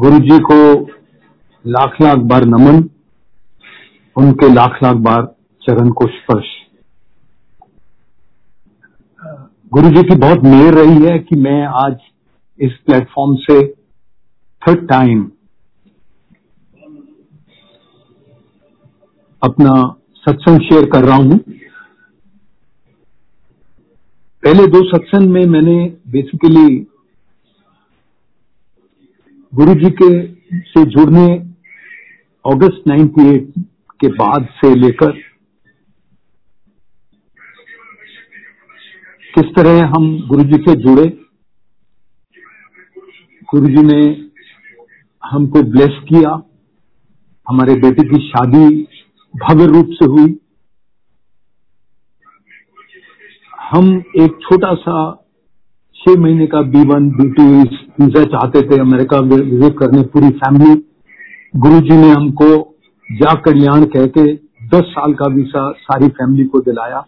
गुरु जी को लाख लाख बार नमन, उनके लाख लाख बार चरण को स्पर्श। गुरु जी की बहुत मेहर रही है कि मैं आज इस प्लेटफॉर्म से थर्ड टाइम अपना सत्संग शेयर कर रहा हूँ। पहले दो सत्संग में मैंने बेसिकली गुरु जी के से जुड़ने अगस्त 98 के बाद से लेकर किस तरह हम गुरु जी से जुड़े? गुरु जी ने हमको ब्लेस किया। हमारे बेटे की शादी भव्य रूप से हुई। हम एक छोटा सा छह महीने का B one B two visa चाहते थे अमेरिका विज़िट करने पूरी फैमिली। गुरु जी ने हमको जा कल्याण कह के दस साल का वीसा सारी फैमिली को दिलाया।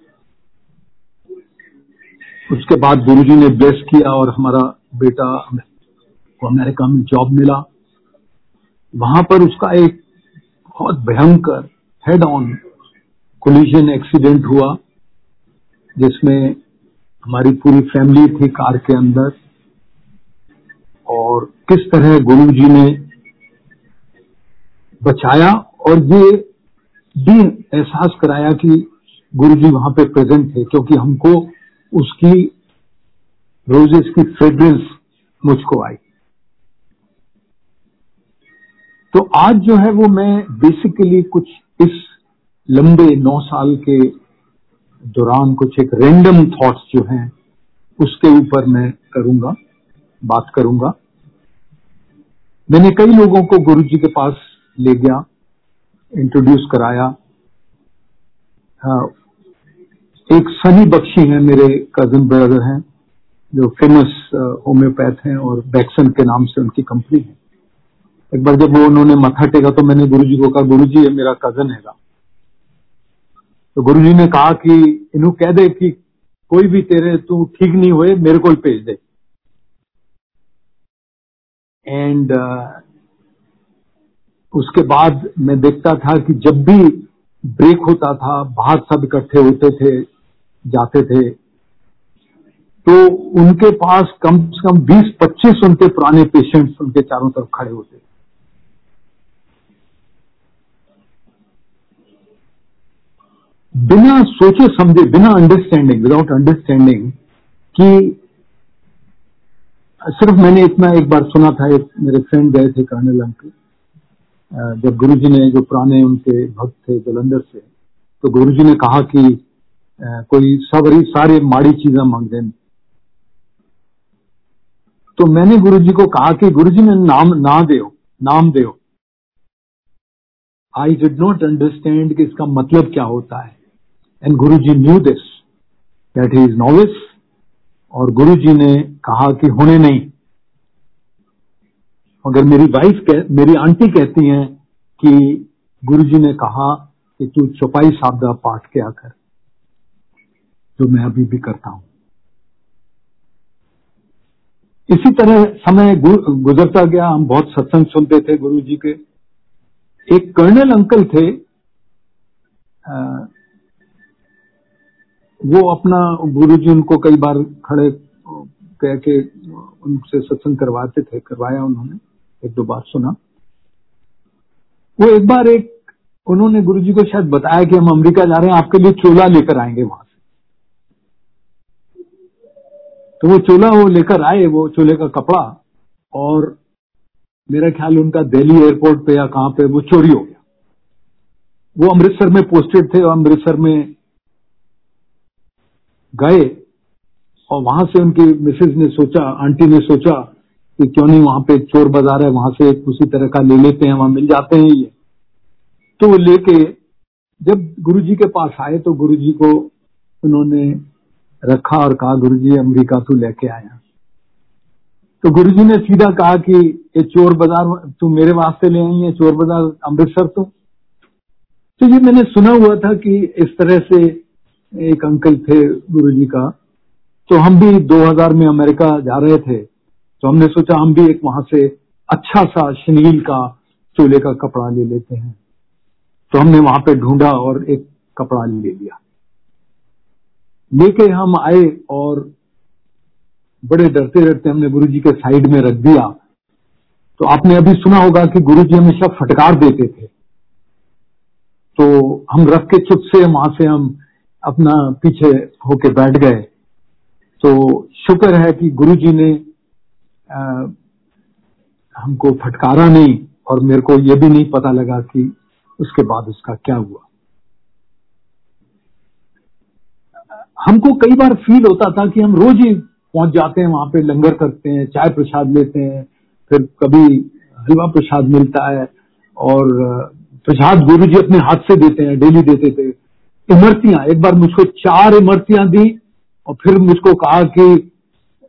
उसके बाद गुरु जी ने ब्लेस किया और हमारा बेटा को अमेरिका में जॉब मिला। वहाँ पर उसका एक बहुत भयंकर हेड ऑन कोलिजन एक्सीडेंट हुआ, जिसमें हमारी पूरी फैमिली थी कार के अंदर। और किस तरह गुरु जी ने बचाया और ये भी एहसास कराया कि गुरु जी वहाँ पे प्रेजेंट थे, क्योंकि हमको उसकी रोजेस की फ्रेग्रेंस मुझको आई। तो आज जो है वो मैं बेसिकली कुछ इस लंबे नौ साल के दौरान कुछ एक रैंडम थॉट्स जो हैं, उसके ऊपर मैं करूँगा, बात करूँगा। मैंने कई लोगों को गुरु जी के पास ले गया इंट्रोड्यूस कराया। हाँ, एक सनी बख्शी हैं मेरे कज़न ब्रदर हैं जो फ़ेमस होम्योपैथ हैं और बैक्सन के नाम से उनकी कंपनी है। एक बार जब वो उन्होंने मथा टेका तो मैंने गुरुजी को कहा गुरुजी ये मेरा कज़न हैगा तो गुरु जी ने कहा कि इन्हू कह दे कि कोई भी तेरे तू ठीक नहीं हुए मेरे को भेज दे। एंड uh, उसके बाद मैं देखता था कि जब भी ब्रेक होता था बाहर सब इकट्ठे होते थे जाते थे तो उनके पास कम से कम 20-25 उनके पुराने पेशेंट्स उनके चारों तरफ़ खड़े होते थे। बिना सोचे समझे बिना अंडरस्टैंडिंग विदाउट अंडरस्टैंडिंग कि सिर्फ़ मैंने इतना एक बार सुना था, एक मेरे फ्रेंड गए थे कर्नल अंकल जब गुरुजी ने, जो पुराने उनके भक्त थे जलंधर से तो गुरुजी ने कहा कि कोई सबरी सारे माड़ी चीज़ें मांग दे। तो मैंने गुरुजी को कहा कि गुरुजी ने नाम, ना दो नाम दो आई डिड नॉट अंडरस्टैंड कि इसका मतलब क्या होता है। And Guru ji knew this that he is novice और गुरु जी ने कहा कि होने नहीं। अगर मेरी वाइफ कह, मेरी आंटी कहती हैं कि गुरु जी ने कहा कि तू चौपाई साबदा पाठ क्या कर जो मैं अभी भी करता हूँ। इसी तरह समय गुजरता गया। हम बहुत सत्संग सुनते थे गुरु जी के। एक कर्नल अंकल थे वो अपना गुरु जी उनको कई बार खड़े कह के उनसे सत्संग करवाते थे, करवाया उन्होंने, एक दो बार सुना। वो एक बार एक, उन्होंने गुरु जी को शायद बताया कि हम अमेरिका जा रहे हैं, आपके लिए चोला लेकर आएँगे वहाँ से। तो वो चोला वो लेकर आए, वो चोले का कपड़ा, और मेरा ख्याल उनका दिल्ली एयरपोर्ट पे या कहाँ पे, वो चोरी हो गया। वो अमृतसर में पोस्टेड थे, और अमृतसर में गए और वहाँ से उनकी मिसेज ने सोचा, आंटी ने सोचा कि क्यों नहीं वहाँ पे चोर बाज़ार है, वहाँ से उसी तरह का ले लेते हैं, वहाँ मिल जाते हैं ये। तो वो लेके जब गुरुजी के पास आए तो गुरुजी को उन्होंने रखा और कहा, गुरुजी अमेरिका तू लेके आया। तो गुरुजी ने सीधा कहा कि ये चोर बाज़ार, तू मेरे वास्ते ले आई है, चोर बाज़ार, अमृतसर तो। तो ये मैंने सुना हुआ था कि इस तरह से एक अंकल थे गुरु जी का। तो हम भी 2000 में अमेरिका जा रहे थे। तो हमने सोचा हम भी एक वहाँ से अच्छा सा शनील का चूल्हे का कपड़ा ले लेते हैं। तो हमने वहाँ पे ढूंढा और एक कपड़ा ले लिया। लेके हम आए और बड़े डरते डरते हमने गुरु जी के साइड में रख दिया। तो आपने अभी सुना होगा कि गुरु जी हमेशा फटकार देते थे। तो हम रख के चुप से वहाँ से हम अपना पीछे होके बैठ गए। तो शुक्र है कि गुरु जी ने आ, हमको फटकारा नहीं और मेरे को यह भी नहीं पता लगा कि उसके बाद उसका क्या हुआ। हमको कई बार फील होता था कि हम रोज ही पहुँच जाते हैं वहाँ पे लंगर करते हैं चाय प्रसाद लेते हैं फिर कभी हलवा प्रसाद मिलता है और प्रसाद गुरु जी अपने हाथ से देते हैं डेली देते थे। इमरतियाँ, एक बार मुझको चार इमरतियाँ दी और फिर मुझको कहा कि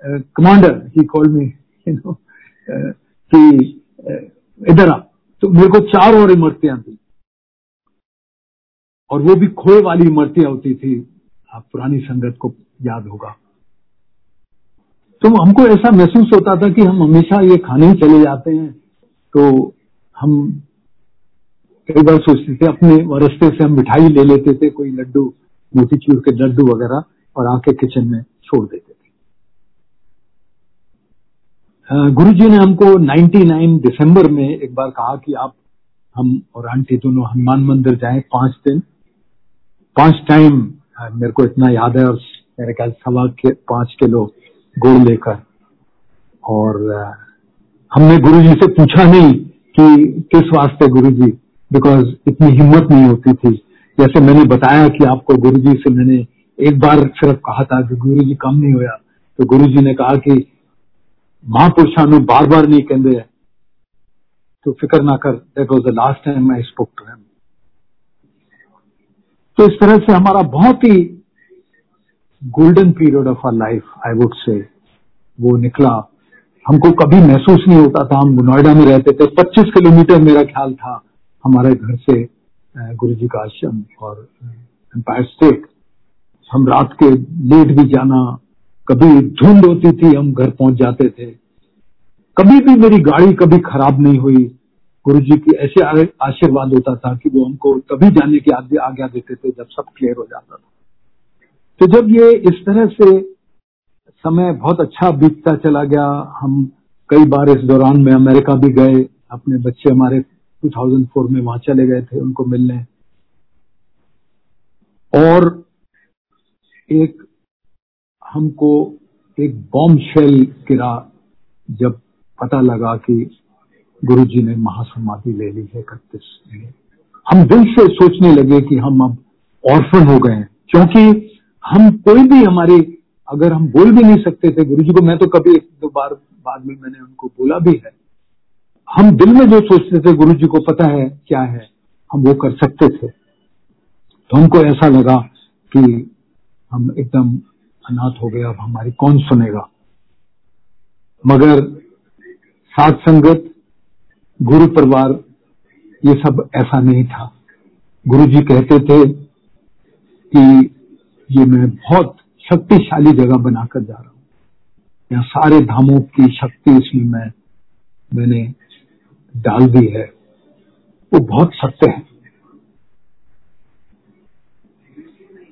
commander he call me you know कि इधर आ। तो मेरे को चार और इमरतियाँ दी। और वो भी खोए वाली इमरतियाँ होती थी। आप पुरानी संगत को याद होगा। तो हमको ऐसा महसूस होता था कि हम हमेशा ये खाने ही चले जाते हैं। तो हम कई बार सोचते थे, अपने रस्ते से हम मिठाई ले लेते थे, कोई लड्डू मोतीचूर के लड्डू वगैरह, और आके किचन में छोड़ देते थे। गुरु जी ने हमको 99 दिसंबर में एक बार कहा कि आप, हम और आंटी दोनों हनुमान मंदिर जाए पाँच दिन। पाँच टाइम मेरे को इतना याद है और मेरे ख्याल सवा के, पाँच किलो गुड़ लेकर। और हमने गुरु जी से पूछा नहीं कि किस वास्ते गुरु जी बिकॉज़ इतनी हिम्मत नहीं होती थी। जैसे मैंने बताया कि आपको गुरु जी से मैंने एक बार सिर्फ़ कहा था कि गुरु जी कम नहीं होया। तो गुरु जी ने कहा कि महापुरुषा में बार बार नहीं कहते तो फ़िक्र ना कर that was the last time I spoke to him तो इस तरह से हमारा बहुत ही golden period of our life I would say वो निकला। हमको कभी महसूस नहीं होता था, हम नोएडा में रहते थे। 25 किलोमीटर मेरा ख्याल था। हमारे घर से गुरु जी का आश्रम और एम्पायर स्टेट हम रात के लेट भी जाना, कभी धुंध होती थी, हम घर पहुँच जाते थे। कभी भी मेरी गाड़ी कभी खराब नहीं हुई। गुरु जी की ऐसे आशीर्वाद होता था कि वो हमको तभी जाने की आज्ञा देते थे जब सब क्लियर हो जाता था। तो जब ये इस तरह से समय बहुत अच्छा बीतता चला गया, हम कई बार इस दौरान में अमेरिका भी गए, अपने बच्चे हमारे 2004 में वहाँ चले गए थे उनको मिलने। और एक हमको एक बॉम्ब शेल गिरा जब पता लगा कि गुरुजी ने महासमाधि ले ली है इकतीस में। हम दिल से सोचने लगे कि हम अब ऑर्फन हो गए क्योंकि हम कोई भी हमारी, अगर हम बोल भी नहीं सकते थे गुरु जी को मैं तो कभी एक दो बार बाद में मैंने उनको बोला भी है हम दिल में जो सोचते थे गुरु जी को पता है क्या है, हम वो कर सकते थे। तो हमको ऐसा लगा कि हम एकदम अनाथ हो गए, अब हमारी कौन सुनेगा? मगर सात संगत, गुरु परिवार, ये सब ऐसा नहीं था। गुरु जी कहते थे कि ये मैं बहुत शक्तिशाली जगह बनाकर जा रहा हूँ। यहाँ सारे धामों की शक्ति इसमें मैं, मैंने डाल दी है, वो बहुत सत्य है।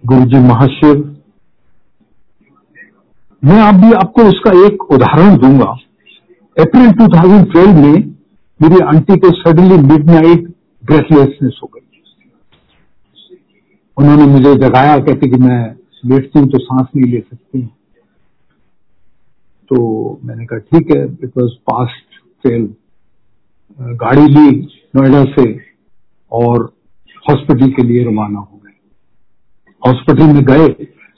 गुरु जी महाशिव, मैं अभी आपको उसका एक उदाहरण दूँगा। अप्रैल 2012 में मेरी आंटी को सडनली मिडनाइट ब्रेथलेसनेस हो गई। उन्होंने मुझे जगाया, कहते कि मैं लेटती हूँ तो सांस नहीं ले सकती तो मैंने कहा, ठीक है इट वॉज़ पास्ट फेल गाड़ी ली नोएडा से और हॉस्पिटल के लिए रवाना हो गए। हॉस्पिटल में गए,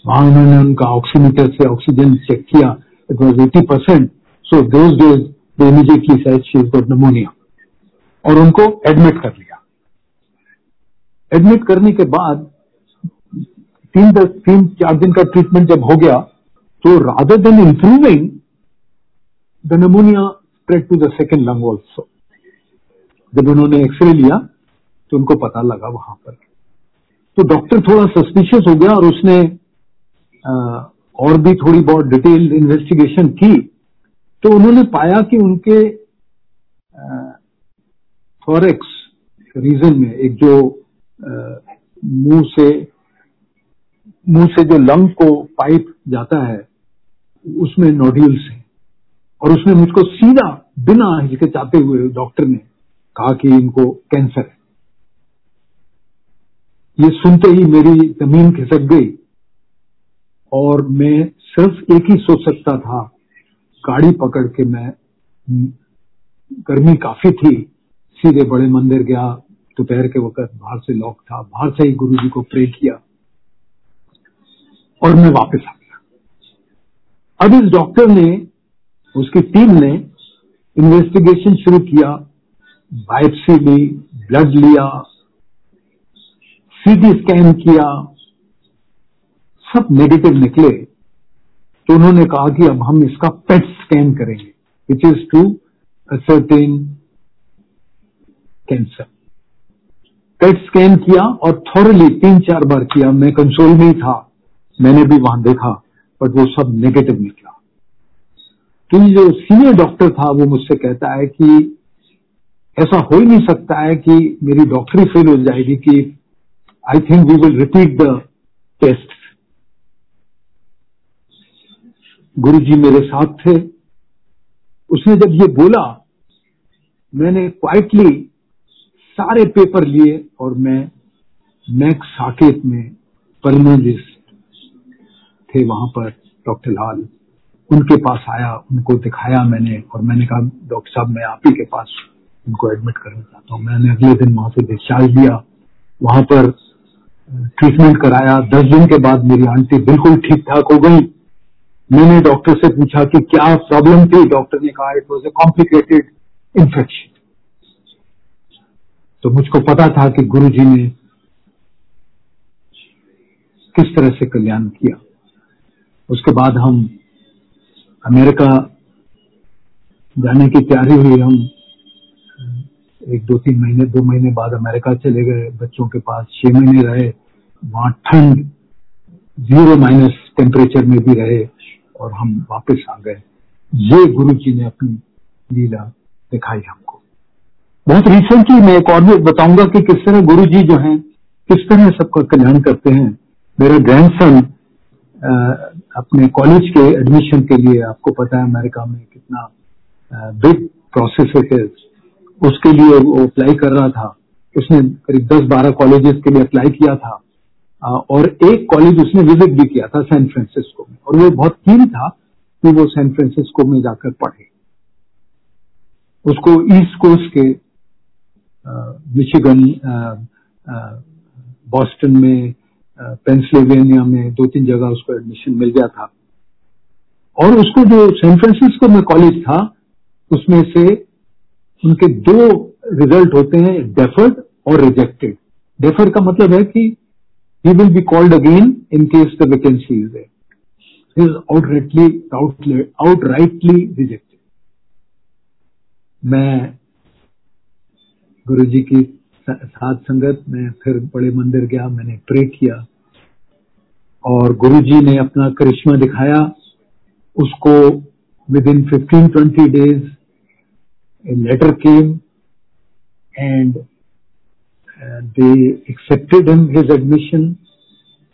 वहाँ उन्होंने उनका ऑक्सीमीटर से ऑक्सीजन चेक किया। It was eighty percent so those days they और उनको एडमिट कर लिया। एडमिट करने के बाद तीन दस, तीन, चार दिन का ट्रीटमेंट जब हो गया तो rather than improving the pneumonia spread to the second lung also जब उन्होंने एक्सरे लिया तो उनको पता लगा वहाँ पर। तो डॉक्टर थोड़ा सस्पिशियस हो गया और उसने आ, और भी थोड़ी बहुत डिटेल इन्वेस्टिगेशन की। तो उन्होंने पाया कि उनके थोरेक्स रीजन में एक जो मुँह से मुँह से जो लंग को पाइप जाता है उसमें नोड्यूल्स है। और उसने मुझको सीधा बिना हिचकिचाते हुए डॉक्टर ने कहा कि इनको कैंसर है। ये सुनते ही मेरी ज़मीन खिसक गई और मैं सिर्फ़ एक ही सोच सकता था, गाड़ी पकड़ के मैं, गर्मी काफ़ी थी, सीधे बड़े मंदिर गया, दोपहर के वक्त बाहर से लॉक था, बाहर से ही गुरु जी को प्रे किया और मैं वापस आ गया। अब इस डॉक्टर ने, उसकी टीम ने इन्वेस्टिगेशन शुरू किया बायोप्सी ली, ब्लड लिया, सीटी स्कैन किया, सब नेगेटिव निकले तो उन्होंने कहा कि अब हम इसका पेट स्कैन करेंगे which is to ascertain cancer PET scan किया और थॉरली तीन चार बार किया, मैं कंसोल में ही था, मैंने भी वहाँ देखा बट वो सब नेगेटिव निकला। तो जो सीनियर डॉक्टर था, वो मुझसे कहता है कि ऐसा हो ही नहीं सकता है कि मेरी डॉक्टरी फेल हो जाएगी कि I think we will repeat the test Guru ji मेरे साथ थे। उसने जब ये बोला, मैंने क्वाइटली सारे पेपर लिए और मैं मैक साकेत में परमोलिस्ट थे वहाँ पर डॉक्टर लाल। उनके पास आया, उनको दिखाया मैंने और मैंने कहा डॉक्टर साहब, मैं आप ही के पास उनको एडमिट करना चाहता हूँ। मैंने अगले दिन वहाँ से डिस्चार्ज लिया। वहाँ पर ट्रीटमेंट कराया। दस दिन के बाद मेरी आंटी बिल्कुल ठीक ठाक हो गई। मैंने डॉक्टर से पूछा कि क्या प्रॉब्लम थी? डॉक्टर ने कहा it was a complicated infection तो मुझको पता था कि गुरु जी ने किस तरह से कल्याण किया। उसके बाद हम अमेरिका जाने की तैयारी हुई। हम एक दो तीन महीने, दो महीने बाद अमेरिका चले गए, बच्चों के पास छह महीने रहे, वहाँ ठंड ज़ीरो माइनस टेम्परेचर में भी रहे और हम वापस आ गए। ये गुरु जी ने अपनी लीला दिखाई हमको। बहुत रिसेंटली मैं एक और भी बताऊँगा कि किस तरह गुरु जी जो हैं, किस तरह सबका कल्याण करते हैं। मेरा ग्रैंडसन अपने कॉलेज के एडमिशन के लिए आपको पता है अमेरिका में कितना बिग प्रोसेस है। उसके लिए वो अप्लाई कर रहा था। उसने करीब दस बारह कॉलेजेस के लिए अप्लाई किया था। और एक कॉलेज उसने विज़िट भी किया था सैन फ्रांसिस्को में। और वो बहुत कीन था कि वो सैन फ्रांसिस्को में जाकर पढ़े। उसको ईस्ट कोस्ट के मिशिगन बॉस्टन में पेंसिल्वेनिया में दो तीन जगह उसको एडमिशन मिल गया था। और उसको जो सैन फ्रांसिस्को में कॉलेज था, उसमें से उनके दो रिज़ल्ट होते हैं डेफर्ड और रिजेक्टेड डेफर का मतलब है कि he will be called again in case the vacancy is is outrightly outrightly rejected मैं गुरु जी की साथ संगत, में फिर बड़े मंदिर गया, मैंने प्रे किया और गुरु जी ने अपना करिश्मा दिखाया। उसको within fifteen twenty days a letter came and uh, they accepted him his admission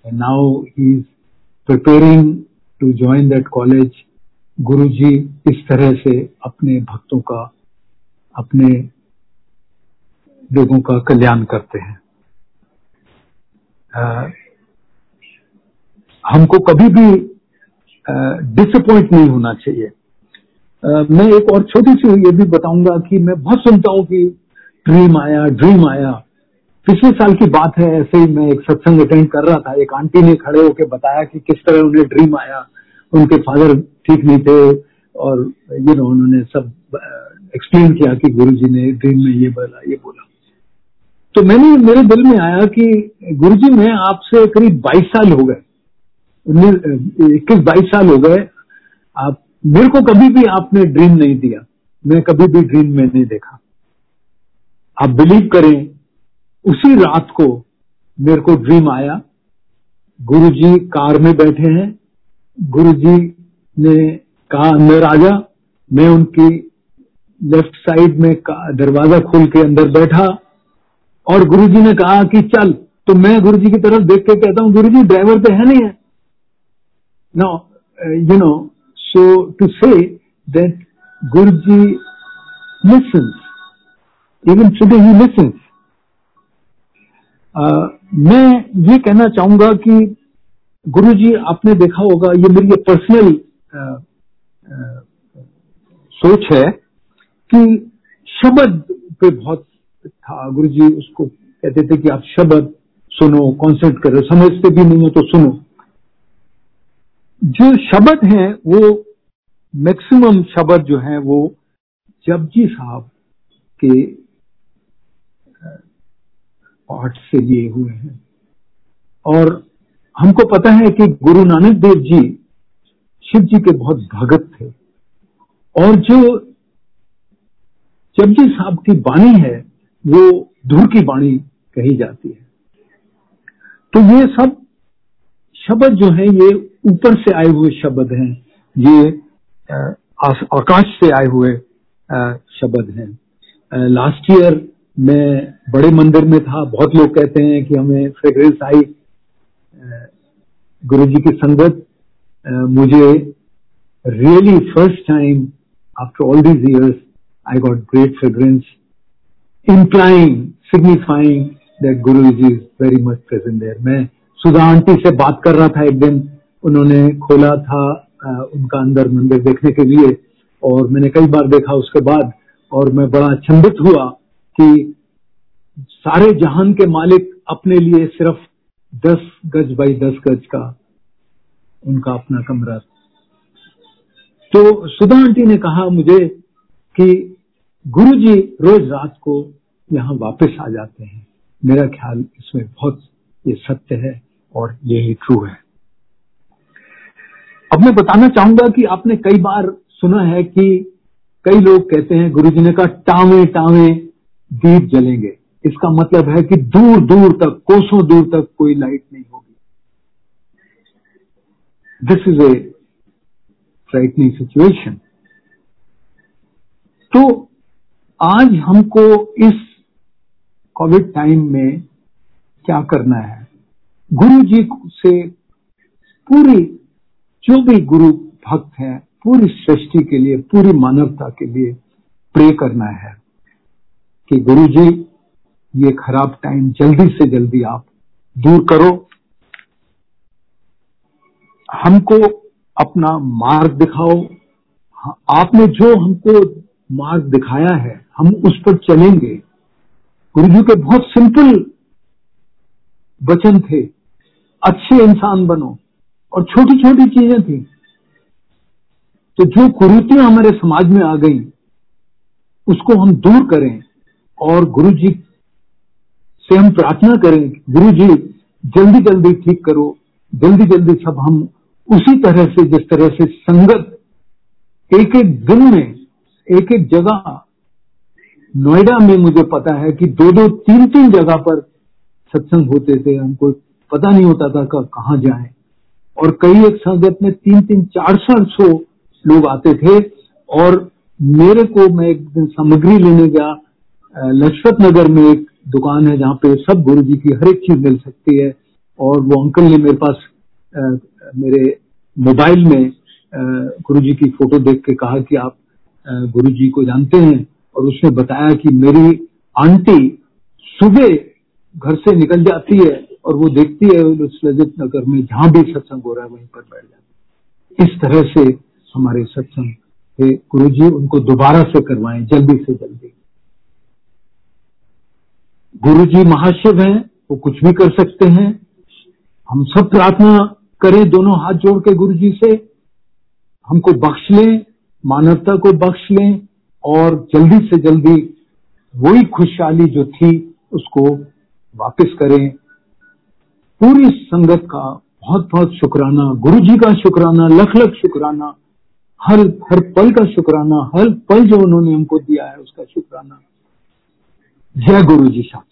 and now he is preparing to join that college गुरु जी इस तरह से अपने भक्तों का अपने लोगों का कल्याण करते हैं आ, हमको कभी भी डिसअपॉइंट नहीं होना चाहिए मैं एक और छोटी सी ये भी बताऊँगा कि मैं बहुत सुनता हूँ कि ड्रीम आया ड्रीम आया। पिछले साल की बात है, ऐसे ही मैं एक सत्संग अटेंड कर रहा था। एक आंटी ने खड़े होकर बताया कि किस तरह उन्हें ड्रीम आया। उनके फादर ठीक नहीं थे और यू नो उन्होंने सब एक्सप्लेन किया कि गुरु जी ने ड्रीम में ये बोला ये बोला। तो मैंने, मेरे दिल में आया कि गुरु जी मैं आपसे करीब 22 साल हो गए। इक्कीस, बाईस साल हो गए। आप मेरे को कभी भी आपने ड्रीम नहीं दिया। मैं कभी भी ड्रीम में नहीं देखा। आप बिलीव करें, उसी रात को मेरे को ड्रीम आया। गुरुजी कार में बैठे हैं। गुरुजी ने कहा, अंदर आ जा। मैं उनकी लेफ़्ट साइड में दरवाज़ा खोल के अंदर बैठा और गुरुजी ने कहा कि चल तो मैं गुरुजी की तरफ़ देख के कहता हूँ, गुरुजी, ड्राइवर तो है नहीं है। No you know so to say that Guruji listens even today he listens मैं ये कहना चाहूँगा कि गुरुजी, आपने देखा होगा, ये मेरी पर्सनल सोच है कि शब्द पे बहुत था गुरु जी उसको कहते थे कि आप शब्द सुनो कॉन्सेंट करो, समझते भी नहीं हो तो सुनो। जो शब्द हैं, वो मैक्सिमम शब्द जो है, वो जपजी साहब के पाठ से लिए हुए हैं। और हमको पता है कि गुरु नानक देव जी शिव जी के बहुत भगत थे। और जो जपजी साहब की बाणी है, वो धूर की बाणी कही जाती है। तो ये सब शब्द जो है, ये ऊपर से आए हुए शब्द हैं। ये आकाश से आए हुए शब्द हैं। लास्ट ईयर मैं बड़े मंदिर में था। बहुत लोग कहते हैं कि हमें फ्रेग्रेंस आई गुरु जी की संगत। मुझे really first time after all these years, I got great fragrance, implying, signifying that Guru is very much present there. मैं सुधा आंटी से बात कर रहा था एक दिन। उन्होंने खोला था उनका अंदर मंदिर देखने के लिए, और मैंने कई बार देखा उसके बाद, और मैं बड़ा अचंभित हुआ कि सारे जहान के मालिक अपने लिए सिर्फ़ दस गज बाई दस गज का उनका अपना कमरा। तो सुधा आंटी ने कहा मुझे कि गुरु जी रोज रात को यहाँ वापस आ जाते हैं। मेरा ख्याल इसमें बहुत ये सत्य है और यही ट्रू है। अब मैं बताना चाहूँगा कि आपने कई बार सुना है कि कई लोग कहते हैं गुरु जी ने कहा, टावे टावे, दीप जलेंगे। इसका मतलब है कि दूर दूर तक, कोसों दूर तक कोई लाइट नहीं होगी। This is a frightening situation तो आज हमको इस कोविड टाइम में क्या करना है? गुरु जी से पूरी जो भी गुरु भक्त है पूरी सृष्टि के लिए पूरी मानवता के लिए प्रे करना है कि गुरु जी ये खराब टाइम जल्दी से जल्दी आप दूर करो। हमको अपना मार्ग दिखाओ। हाँ, आपने जो हमको मार्ग दिखाया है हम उस पर चलेंगे। गुरु जी के बहुत सिंपल वचन थे अच्छे इंसान बनो। और छोटी छोटी चीज़ें थी। तो जो कुरुतियाँ हमारे समाज में आ गई, उसको हम दूर करें और गुरु जी से हम प्रार्थना करें गुरु जी जल्दी जल्दी ठीक करो जल्दी जल्दी सब हम उसी तरह से, जिस तरह से संगत एक एक दिन में एक एक जगह, नोएडा में मुझे पता है कि दो दो तीन तीन जगह पर सत्संग होते थे। हमको पता नहीं होता था कहा जाए। और कई एक संगत में तीन तीन, चार चार सौ लोग आते थे और मेरे को मैं एक दिन सामग्री लेने गया। लजपत नगर में एक दुकान है जहाँ पे सब गुरु जी की हर एक चीज़ मिल सकती है और वो अंकल ने मेरे पास मेरे मोबाइल में गुरु जी की फ़ोटो देख के कहा कि आप गुरु जी को जानते हैं और उसने बताया कि मेरी आंटी सुबह घर से निकल जाती है और वो देखती है उस लजित नगर में, जहाँ भी सत्संग हो रहा है, वहीं पर बैठ जाती इस तरह से हमारे सत्संग गुरु जी उनको दोबारा से करवाएँ, जल्दी से जल्दी। गुरु जी महाशिव हैं, वो कुछ भी कर सकते हैं। हम सब प्रार्थना करें दोनों हाथ जोड़ के गुरु जी से। हमको बख्श लें, मानवता को बख्श लें, और जल्दी से जल्दी वही खुशहाली जो थी, उसको वापस करें। पूरी संगत का बहुत बहुत शुक्राना गुरु जी का शुक्राना, लख लख शुक्राना, हर हर पल का शुक्राना, हर पल जो उन्होंने हमको दिया है, उसका शुक्राना। जय गुरु जी सात